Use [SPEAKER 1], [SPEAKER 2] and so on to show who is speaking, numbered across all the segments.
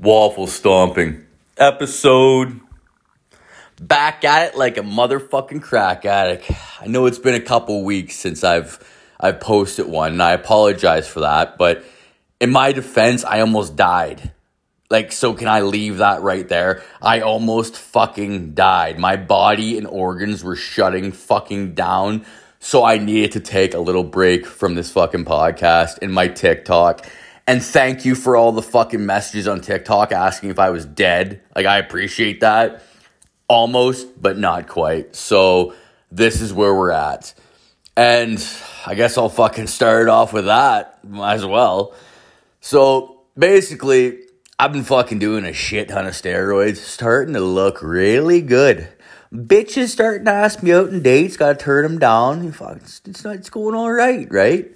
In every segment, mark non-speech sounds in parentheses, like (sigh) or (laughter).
[SPEAKER 1] Waffle Stomping. Episode. Back at it like a motherfucking crack addict. I know it's been a couple weeks since I've I've posted one, and I apologize for that, but in my defense, I almost died. Like, so can I leave that right there? I almost fucking died. My body and organs were shutting fucking down. So I needed to take a little break from this fucking podcast and my TikTok and thank you for all the fucking messages on TikTok asking if I was dead. Like, I appreciate that. Almost, but not quite. So, this is where we're at. And I guess I'll fucking start off with that. As well. So, basically, I've been fucking doing a shit ton of steroids, starting to look really good. Bitches starting to ask me out on dates, gotta turn them down. Fuck, it's not, it's going all right, right?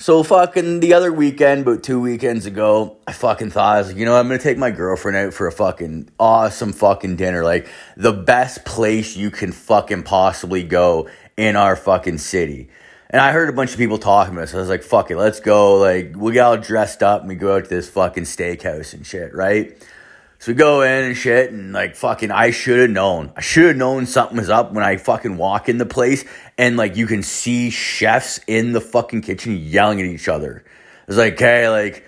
[SPEAKER 1] So fucking the other weekend, about two weekends ago, I fucking thought I was like, you know, I'm gonna take my girlfriend out for a fucking awesome fucking dinner, like the best place you can fucking possibly go in our fucking city. And I heard a bunch of people talking about this. So I was like, fuck it, let's go. Like, we get all dressed up and we go out to this fucking steakhouse and shit, right? So we go in and shit, and like fucking, I should have known. I should have known something was up when I fucking walk in the place, and like you can see chefs in the fucking kitchen yelling at each other. It's like, hey, like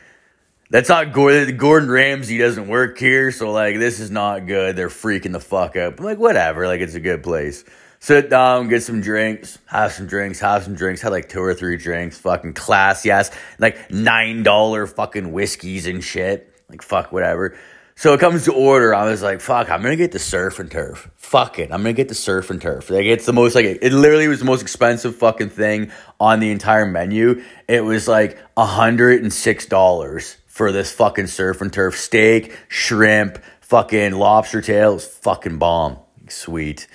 [SPEAKER 1] that's not Gordon. Gordon Ramsay doesn't work here, so like this is not good. They're freaking the fuck up. I'm like, whatever. Like it's a good place. Sit down, get some drinks, have some drinks, have some drinks. Had like two or three drinks. Fucking classy ass, like nine dollar fucking whiskeys and shit. Like fuck whatever. So it comes to order. I was like, fuck, I'm gonna get the surf and turf. Fuck it. I'm gonna get the surf and turf. Like it's the most like it literally was the most expensive fucking thing on the entire menu. It was like hundred and six dollars for this fucking surf and turf steak, shrimp, fucking lobster tail. It was fucking bomb. Sweet.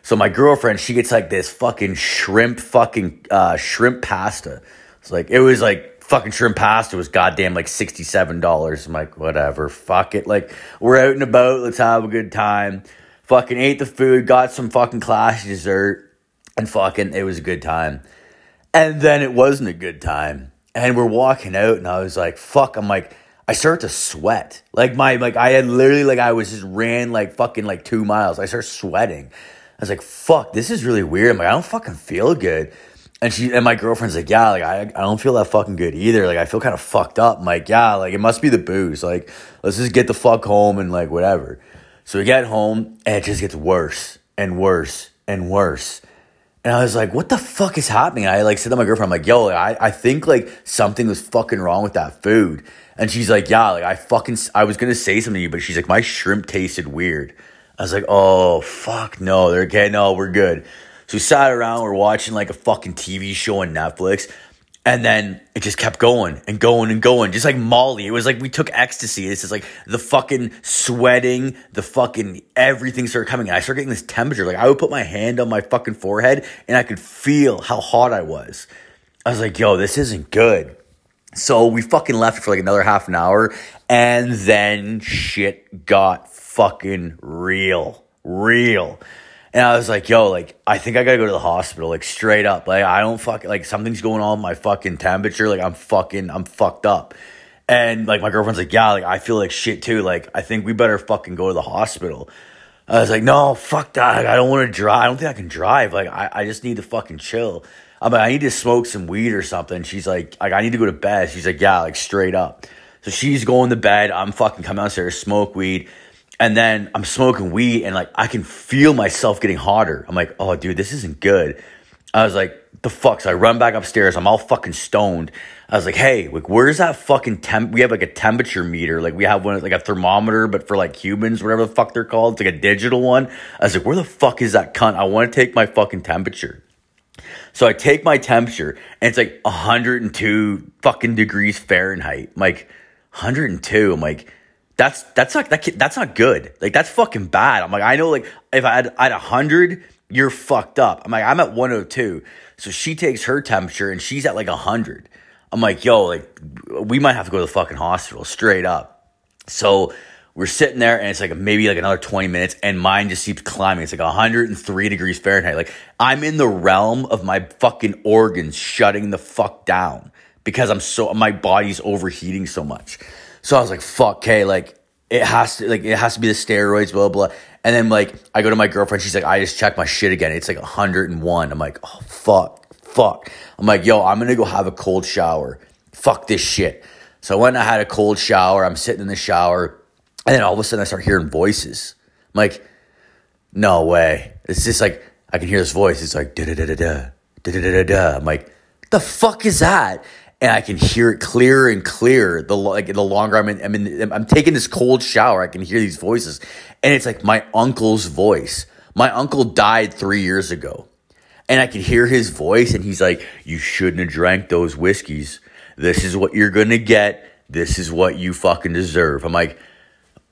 [SPEAKER 1] So my girlfriend, she gets like this fucking shrimp fucking uh shrimp pasta. It's like it was like fucking shrimp pasta was goddamn like $67. I'm like, whatever, fuck it. Like, we're out and about, let's have a good time. Fucking ate the food, got some fucking classy dessert, and fucking, it was a good time. And then it wasn't a good time. And we're walking out, and I was like, fuck, I'm like, I start to sweat. Like, my, like, I had literally, like, I was just ran like fucking like two miles. I start sweating. I was like, fuck, this is really weird. I'm like, I don't fucking feel good. And she and my girlfriend's like, yeah, like I, I don't feel that fucking good either. Like I feel kind of fucked up. I'm like, yeah, like it must be the booze. Like let's just get the fuck home and like whatever. So we get home and it just gets worse and worse and worse. And I was like, what the fuck is happening? And I like said to my girlfriend, I'm like, yo, I, I think like something was fucking wrong with that food. And she's like, yeah, like I fucking, I was gonna say something to you, but she's like, my shrimp tasted weird. I was like, oh, fuck, no, they're okay, no, we're good. So we sat around, we're watching like a fucking TV show on Netflix. And then it just kept going and going and going, just like Molly. It was like we took ecstasy. This is like the fucking sweating, the fucking everything started coming. And I started getting this temperature. Like I would put my hand on my fucking forehead and I could feel how hot I was. I was like, yo, this isn't good. So we fucking left for like another half an hour. And then shit got fucking real. Real. And I was like, yo, like, I think I gotta go to the hospital, like, straight up. Like, I don't fuck, like, something's going on with my fucking temperature. Like, I'm fucking, I'm fucked up. And, like, my girlfriend's like, yeah, like, I feel like shit too. Like, I think we better fucking go to the hospital. I was like, no, fuck that. I don't wanna drive. I don't think I can drive. Like, I, I just need to fucking chill. I'm like, I need to smoke some weed or something. She's like, like, I need to go to bed. She's like, yeah, like, straight up. So she's going to bed. I'm fucking coming downstairs, smoke weed. And then I'm smoking weed and like I can feel myself getting hotter. I'm like, oh dude, this isn't good. I was like, the fuck? So I run back upstairs. I'm all fucking stoned. I was like, hey, like, where's that fucking temp? We have like a temperature meter. Like, we have one, like a thermometer, but for like humans, whatever the fuck they're called. It's like a digital one. I was like, where the fuck is that cunt? I want to take my fucking temperature. So I take my temperature and it's like 102 fucking degrees Fahrenheit. I'm like, 102. I'm like, that's that's not that that's not good. Like that's fucking bad. I'm like I know like if I had I had hundred, you're fucked up. I'm like I'm at 102. So she takes her temperature and she's at like a hundred. I'm like yo like we might have to go to the fucking hospital straight up. So we're sitting there and it's like maybe like another 20 minutes and mine just keeps climbing. It's like 103 degrees Fahrenheit. Like I'm in the realm of my fucking organs shutting the fuck down because I'm so my body's overheating so much. So I was like, fuck, okay, like, it has to like it has to be the steroids, blah blah. And then like I go to my girlfriend, she's like, I just checked my shit again. It's like 101. I'm like, oh fuck, fuck. I'm like, yo, I'm gonna go have a cold shower. Fuck this shit. So I went and I had a cold shower. I'm sitting in the shower, and then all of a sudden I start hearing voices. I'm like, no way. It's just like I can hear this voice. It's like da da da da da da da da da. I'm like, the fuck is that? And I can hear it clearer and clearer. The like the longer I'm in, I'm in, I'm taking this cold shower. I can hear these voices, and it's like my uncle's voice. My uncle died three years ago, and I can hear his voice, and he's like, "You shouldn't have drank those whiskeys. This is what you're gonna get. This is what you fucking deserve." I'm like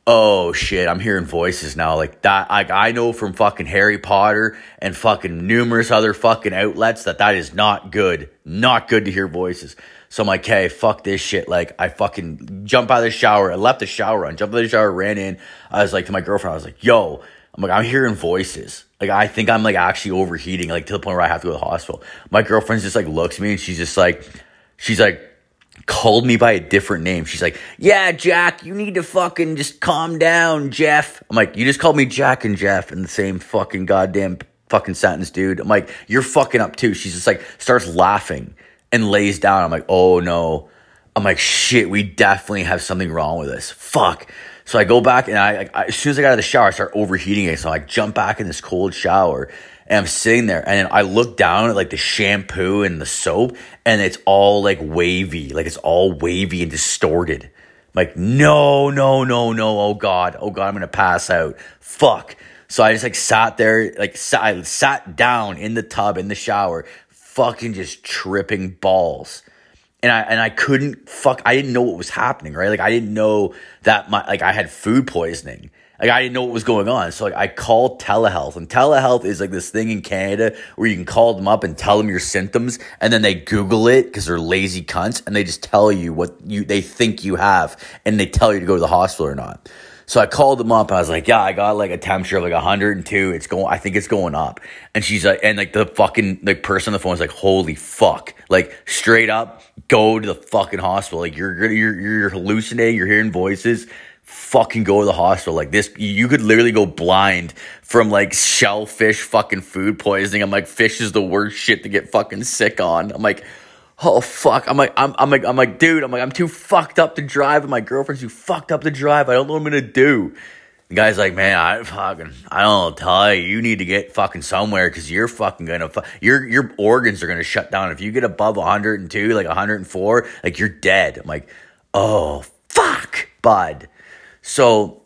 [SPEAKER 1] oh shit, I'm hearing voices now like that. Like I know from fucking Harry Potter and fucking numerous other fucking outlets that that is not good. Not good to hear voices. So I'm like, hey, fuck this shit. Like I fucking jump out of the shower. I left the shower on, jumped out of the shower, ran in. I was like to my girlfriend, I was like, yo, I'm like, I'm hearing voices. Like I think I'm like actually overheating, like to the point where I have to go to the hospital. My girlfriend just like looks at me and she's just like, she's like, called me by a different name. She's like, Yeah, Jack, you need to fucking just calm down, Jeff. I'm like, You just called me Jack and Jeff in the same fucking goddamn fucking sentence, dude. I'm like, You're fucking up too. She's just like, starts laughing and lays down. I'm like, Oh no. I'm like, Shit, we definitely have something wrong with this. Fuck. So I go back and I, I as soon as I got out of the shower, I start overheating it. So I jump back in this cold shower and I'm sitting there and I look down at like the shampoo and the soap and it's all like wavy, like it's all wavy and distorted. I'm like, no, no, no, no, oh God, oh God, I'm gonna pass out. Fuck. So I just like sat there, like sat, I sat down in the tub in the shower, fucking just tripping balls. And I and I couldn't fuck I didn't know what was happening, right? Like I didn't know that my like I had food poisoning. Like I didn't know what was going on. So like I called telehealth and telehealth is like this thing in Canada where you can call them up and tell them your symptoms and then they Google it because they're lazy cunts and they just tell you what you they think you have and they tell you to go to the hospital or not. So I called them up. I was like, "Yeah, I got like a temperature of like 102. It's going. I think it's going up." And she's like, and like the fucking like person on the phone was like, "Holy fuck!" Like straight up, go to the fucking hospital. Like you're you're you're hallucinating. You're hearing voices fucking go to the hospital. Like this, you could literally go blind from like shellfish fucking food poisoning. I'm like, fish is the worst shit to get fucking sick on. I'm like, oh fuck. I'm like, I'm, I'm like, I'm like, dude, I'm like, I'm too fucked up to drive, and my girlfriend's too fucked up to drive. I don't know what I'm gonna do. The guy's like, man, I fucking, I don't tell you, you need to get fucking somewhere because you're fucking gonna, fu- your your organs are gonna shut down if you get above 102, like 104, like you're dead. I'm like, oh fuck, bud. So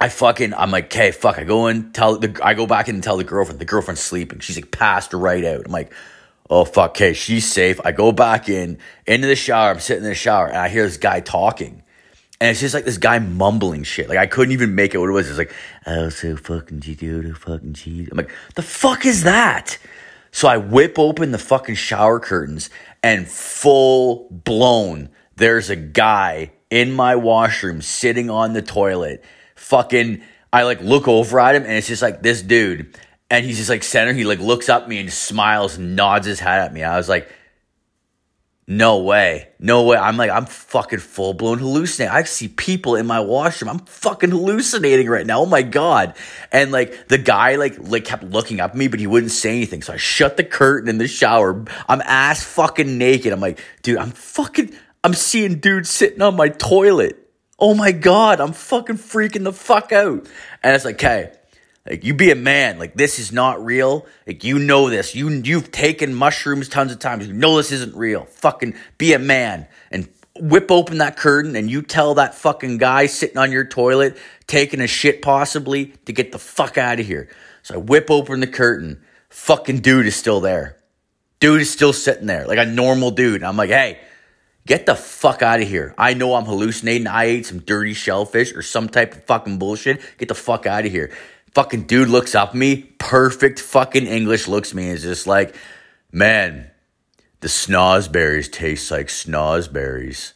[SPEAKER 1] I fucking I'm like, okay, fuck. I go and tell the I go back in and tell the girlfriend. The girlfriend's sleeping. She's like passed right out. I'm like, oh fuck, okay, she's safe. I go back in into the shower. I'm sitting in the shower and I hear this guy talking. And it's just like this guy mumbling shit. Like I couldn't even make it what it was. It's like, oh so fucking cheat, fucking cheat. I'm like, the fuck is that? So I whip open the fucking shower curtains and full blown, there's a guy in my washroom sitting on the toilet. Fucking, I like look over at him and it's just like this dude. And he's just like center. He like looks up me and smiles, nods his head at me. I was like, no way. No way. I'm like, I'm fucking full blown hallucinating. I see people in my washroom. I'm fucking hallucinating right now. Oh my God. And like the guy like, like kept looking up at me, but he wouldn't say anything. So I shut the curtain in the shower. I'm ass fucking naked. I'm like, dude, I'm fucking, I'm seeing dudes sitting on my toilet. Oh my God, I'm fucking freaking the fuck out. And it's like, okay, like you be a man. Like this is not real. Like you know this. You you've taken mushrooms tons of times. You know this isn't real. Fucking be a man and whip open that curtain and you tell that fucking guy sitting on your toilet taking a shit possibly to get the fuck out of here. So I whip open the curtain. Fucking dude is still there. Dude is still sitting there like a normal dude. I'm like, hey, Get the fuck out of here. I know I'm hallucinating. I ate some dirty shellfish or some type of fucking bullshit. Get the fuck out of here. Fucking dude looks up at me, perfect fucking English looks at me and is just like, man, the snozberries taste like snozberries.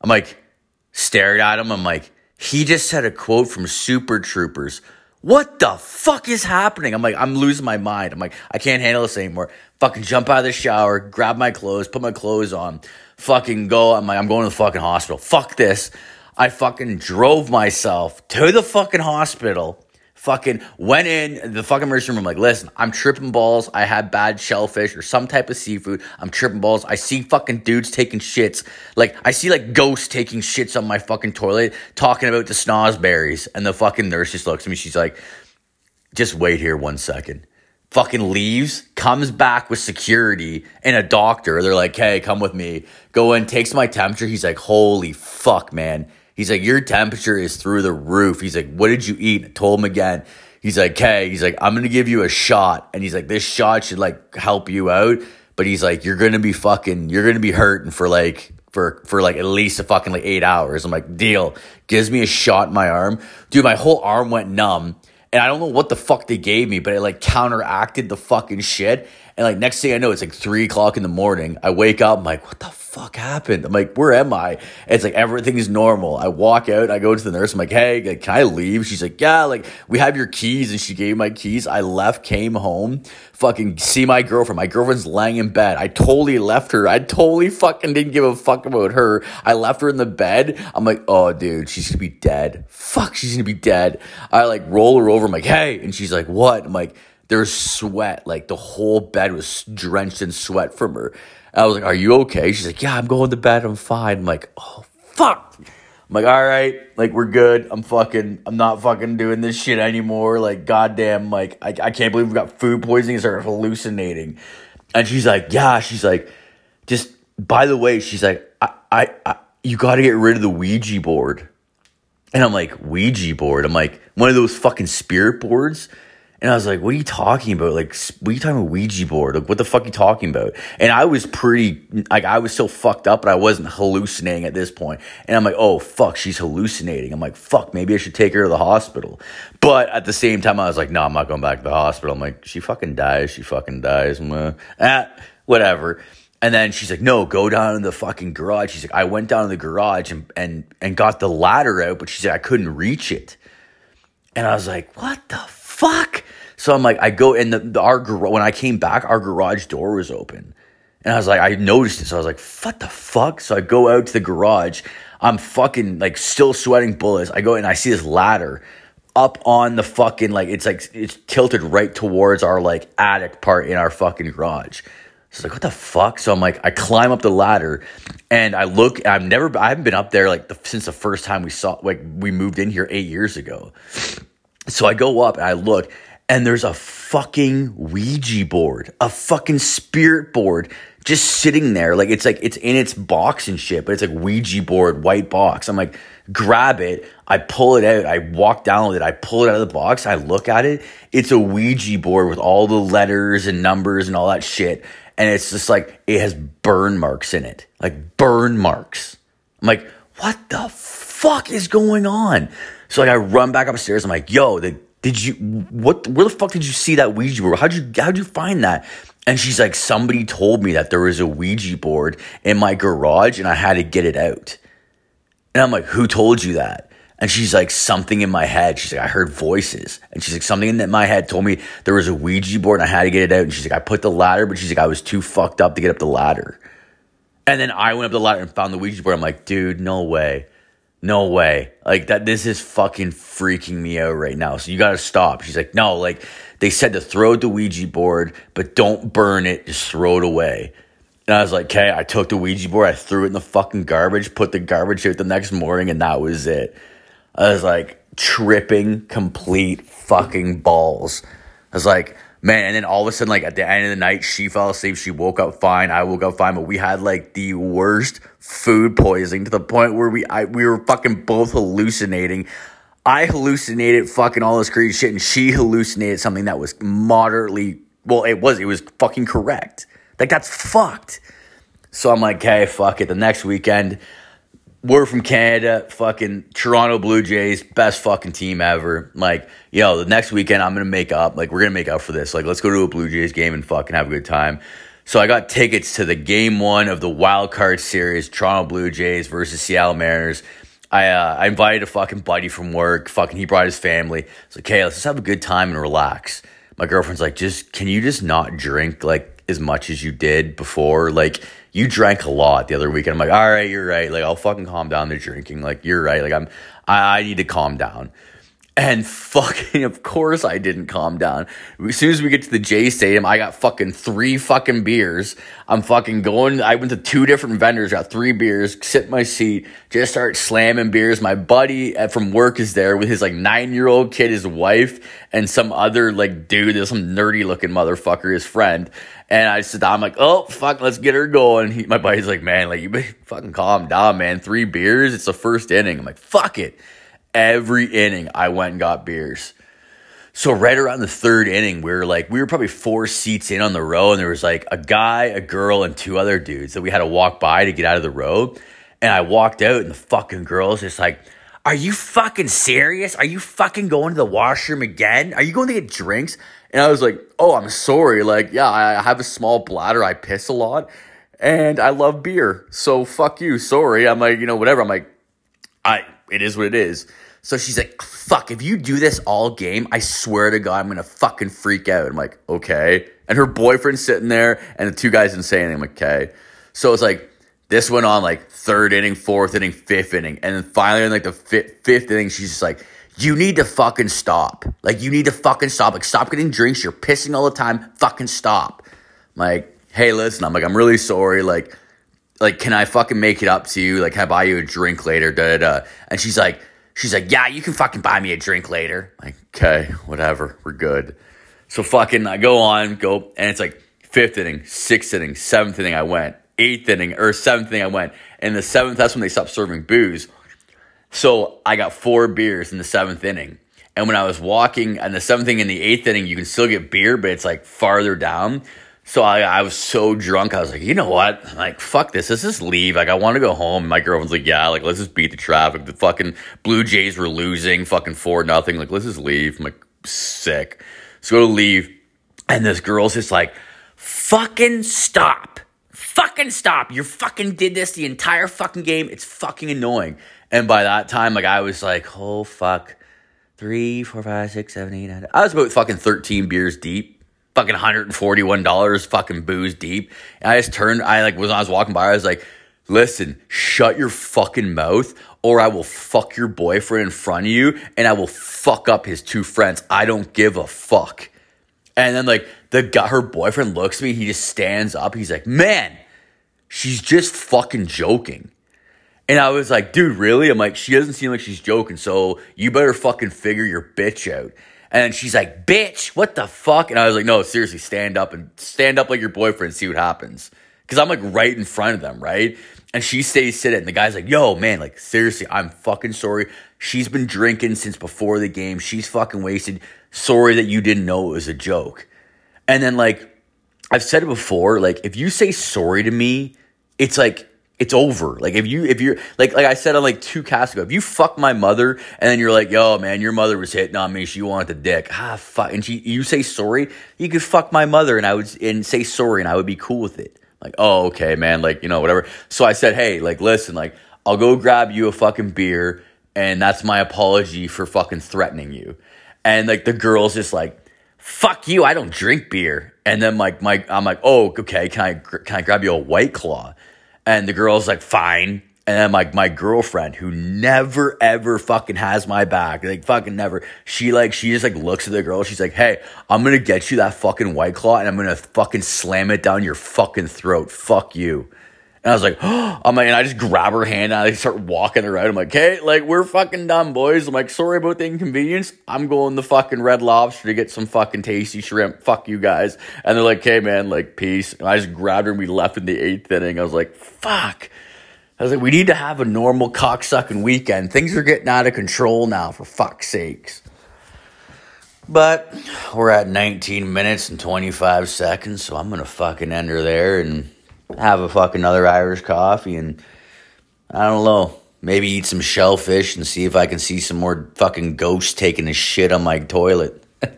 [SPEAKER 1] I'm like, stared at him. I'm like, he just said a quote from Super Troopers. What the fuck is happening? I'm like, I'm losing my mind. I'm like, I can't handle this anymore. Fucking jump out of the shower, grab my clothes, put my clothes on, fucking go. I'm like, I'm going to the fucking hospital. Fuck this. I fucking drove myself to the fucking hospital. Fucking went in the fucking emergency room. I'm like, listen, I'm tripping balls. I had bad shellfish or some type of seafood. I'm tripping balls. I see fucking dudes taking shits. Like, I see like ghosts taking shits on my fucking toilet, talking about the snozzberries. And the fucking nurse just looks at me. She's like, just wait here one second fucking leaves, comes back with security and a doctor. They're like, hey, come with me. Go in, takes my temperature. He's like, holy fuck, man. He's like, your temperature is through the roof. He's like, what did you eat? I told him again. He's like, hey, he's like, I'm gonna give you a shot. And he's like, this shot should like help you out. But he's like, you're gonna be fucking, you're gonna be hurting for like, for, for like at least a fucking like eight hours. I'm like, deal. Gives me a shot in my arm. Dude, my whole arm went numb and I don't know what the fuck they gave me, but it like counteracted the fucking shit. And like next thing I know, it's like three o'clock in the morning. I wake up, I'm like, what the fuck happened? I'm like, where am I? It's like everything's normal. I walk out, I go to the nurse, I'm like, hey, can I leave? She's like, yeah, like we have your keys, and she gave my keys. I left, came home, fucking see my girlfriend. My girlfriend's laying in bed. I totally left her. I totally fucking didn't give a fuck about her. I left her in the bed. I'm like, oh dude, she's gonna be dead. Fuck, she's gonna be dead. I like roll her over. I'm like, hey, and she's like, what? I'm like there's sweat. Like the whole bed was drenched in sweat from her. I was like, Are you okay? She's like, Yeah, I'm going to bed. I'm fine. I'm like, Oh, fuck. I'm like, All right. Like, we're good. I'm fucking, I'm not fucking doing this shit anymore. Like, goddamn, like, I, I can't believe we got food poisoning and started hallucinating. And she's like, Yeah. She's like, Just, by the way, she's like, I, I, I you got to get rid of the Ouija board. And I'm like, Ouija board? I'm like, one of those fucking spirit boards and I was like, what are you talking about? Like, what are you talking about Ouija board? Like, what the fuck are you talking about? And I was pretty, like, I was so fucked up, but I wasn't hallucinating at this point. And I'm like, oh, fuck, she's hallucinating. I'm like, fuck, maybe I should take her to the hospital. But at the same time, I was like, no, I'm not going back to the hospital. I'm like, she fucking dies. She fucking dies. Ah, whatever. And then she's like, no, go down in the fucking garage. She's like, I went down in the garage and, and, and got the ladder out, but she said I couldn't reach it. And I was like, what the fuck? So I'm like, I go in the, the our when I came back, our garage door was open, and I was like, I noticed it. So I was like, what the fuck? So I go out to the garage. I'm fucking like still sweating bullets. I go and I see this ladder up on the fucking like it's like it's tilted right towards our like attic part in our fucking garage. So I was like, what the fuck? So I'm like, I climb up the ladder and I look. I've never, I haven't been up there like the, since the first time we saw, like we moved in here eight years ago. So I go up and I look, and there's a fucking Ouija board, a fucking spirit board just sitting there. Like it's like it's in its box and shit, but it's like Ouija board, white box. I'm like, grab it. I pull it out. I walk down with it. I pull it out of the box. I look at it. It's a Ouija board with all the letters and numbers and all that shit. And it's just like, it has burn marks in it. Like burn marks. I'm like, what the fuck is going on? So like I run back upstairs. I'm like, yo, the, did you what? Where the fuck did you see that Ouija board? How'd you how'd you find that? And she's like, somebody told me that there was a Ouija board in my garage and I had to get it out. And I'm like, who told you that? And she's like, something in my head. She's like, I heard voices. And she's like, something in my head told me there was a Ouija board and I had to get it out. And she's like, I put the ladder, but she's like, I was too fucked up to get up the ladder. And then I went up the ladder and found the Ouija board. I'm like, dude, no way. No way. Like that this is fucking freaking me out right now. So you gotta stop. She's like, no, like they said to throw the Ouija board, but don't burn it, just throw it away. And I was like, okay, I took the Ouija board, I threw it in the fucking garbage, put the garbage out the next morning, and that was it. I was like tripping complete fucking balls. I was like, man, and then all of a sudden, like at the end of the night, she fell asleep. She woke up fine. I woke up fine, but we had like the worst food poisoning to the point where we I, we were fucking both hallucinating. I hallucinated fucking all this crazy shit, and she hallucinated something that was moderately well, it was it was fucking correct. Like that's fucked. So I'm like, okay, fuck it. The next weekend, we're from Canada, fucking Toronto Blue Jays, best fucking team ever. Like, yo, the next weekend I'm gonna make up. Like, we're gonna make up for this. Like, let's go to a Blue Jays game and fucking have a good time. So I got tickets to the game one of the wild card series, Toronto Blue Jays versus Seattle Mariners. I uh, I invited a fucking buddy from work. Fucking, he brought his family. It's like, okay, let's just have a good time and relax. My girlfriend's like, just can you just not drink? Like, as much as you did before. Like you drank a lot the other weekend. I'm like, all right, you're right. Like I'll fucking calm down the drinking. Like you're right. Like I'm, I, I need to calm down. And fucking, (laughs) of course, I didn't calm down. As soon as we get to the J Stadium, I got fucking three fucking beers. I'm fucking going. I went to two different vendors, got three beers, sit my seat, just start slamming beers. My buddy uh, from work is there with his like nine year old kid, his wife, and some other like dude, there's some nerdy looking motherfucker, his friend. And I sit down, I'm like, oh, fuck, let's get her going. He, my buddy's like, man, like, you fucking calm down, man. Three beers, it's the first inning. I'm like, fuck it every inning I went and got beers. So right around the third inning, we were like, we were probably four seats in on the row, and there was like a guy, a girl, and two other dudes that we had to walk by to get out of the row. And I walked out, and the fucking girl's just like, Are you fucking serious? Are you fucking going to the washroom again? Are you going to get drinks? And I was like, Oh, I'm sorry. Like, yeah, I have a small bladder. I piss a lot, and I love beer. So fuck you. Sorry. I'm like, you know, whatever. I'm like, I it is what it is. So she's like, fuck, if you do this all game, I swear to God, I'm gonna fucking freak out. I'm like, okay. And her boyfriend's sitting there, and the two guys didn't say anything. I'm like, okay. So it's like, this went on like third inning, fourth inning, fifth inning. And then finally, in like the fifth, fifth inning, she's just like, you need to fucking stop. Like, you need to fucking stop. Like, stop getting drinks. You're pissing all the time. Fucking stop. I'm like, hey, listen, I'm like, I'm really sorry. Like, like, can I fucking make it up to you? Like, can I buy you a drink later? Da da da. And she's like, she's like, yeah, you can fucking buy me a drink later. Like, okay, whatever, we're good. So fucking, I go on, go, and it's like fifth inning, sixth inning, seventh inning. I went eighth inning or seventh inning. I went, and the seventh that's when they stopped serving booze. So I got four beers in the seventh inning. And when I was walking and the seventh inning and the eighth inning, you can still get beer, but it's like farther down. So I, I was so drunk. I was like, you know what? Like, fuck this. Let's just leave. Like, I want to go home. My girlfriend's like, yeah, like, let's just beat the traffic. The fucking Blue Jays were losing, fucking four nothing. Like, let's just leave. I'm like, sick. So go to leave. And this girl's just like, fucking stop. Fucking stop. You fucking did this the entire fucking game. It's fucking annoying. And by that time, like, I was like, oh, fuck. Three, four, five, six, seven, eight, nine. I was about fucking 13 beers deep fucking $141 fucking booze deep. And I just turned, I like, when I was walking by, I was like, listen, shut your fucking mouth or I will fuck your boyfriend in front of you and I will fuck up his two friends. I don't give a fuck. And then like the guy, her boyfriend looks at me, he just stands up. He's like, man, she's just fucking joking. And I was like, dude, really? I'm like, she doesn't seem like she's joking. So you better fucking figure your bitch out. And she's like, bitch, what the fuck? And I was like, no, seriously, stand up and stand up like your boyfriend, see what happens. Cause I'm like right in front of them, right? And she stays sitting. And the guy's like, yo, man, like seriously, I'm fucking sorry. She's been drinking since before the game. She's fucking wasted. Sorry that you didn't know it was a joke. And then like I've said it before, like if you say sorry to me, it's like it's over. Like if you if you're like like I said on like two casts ago, if you fuck my mother and then you're like, yo man, your mother was hitting on me, she wanted the dick. Ah fuck and she you say sorry, you could fuck my mother and I would and say sorry and I would be cool with it. Like, oh okay, man, like, you know, whatever. So I said, hey, like listen, like I'll go grab you a fucking beer and that's my apology for fucking threatening you. And like the girl's just like, fuck you, I don't drink beer. And then like my I'm like, oh, okay, can I can I grab you a white claw? And the girl's like, fine. And then like my girlfriend who never ever fucking has my back, like fucking never. She like she just like looks at the girl. She's like, "Hey, I'm gonna get you that fucking white claw, and I'm gonna fucking slam it down your fucking throat. Fuck you." And I was like, oh, (gasps) I'm like, and I just grab her hand and I start walking her out. I'm like, hey, like, we're fucking done, boys. I'm like, sorry about the inconvenience. I'm going the fucking Red Lobster to get some fucking tasty shrimp. Fuck you guys. And they're like, hey, man, like, peace. And I just grabbed her and we left in the eighth inning. I was like, fuck. I was like, we need to have a normal cocksucking weekend. Things are getting out of control now, for fuck's sakes. But we're at 19 minutes and 25 seconds, so I'm going to fucking end her there and have a fucking other Irish coffee and I don't know, maybe eat some shellfish and see if I can see some more fucking ghosts taking a shit on my toilet. (laughs) All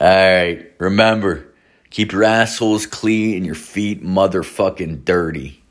[SPEAKER 1] right, remember, keep your assholes clean and your feet motherfucking dirty.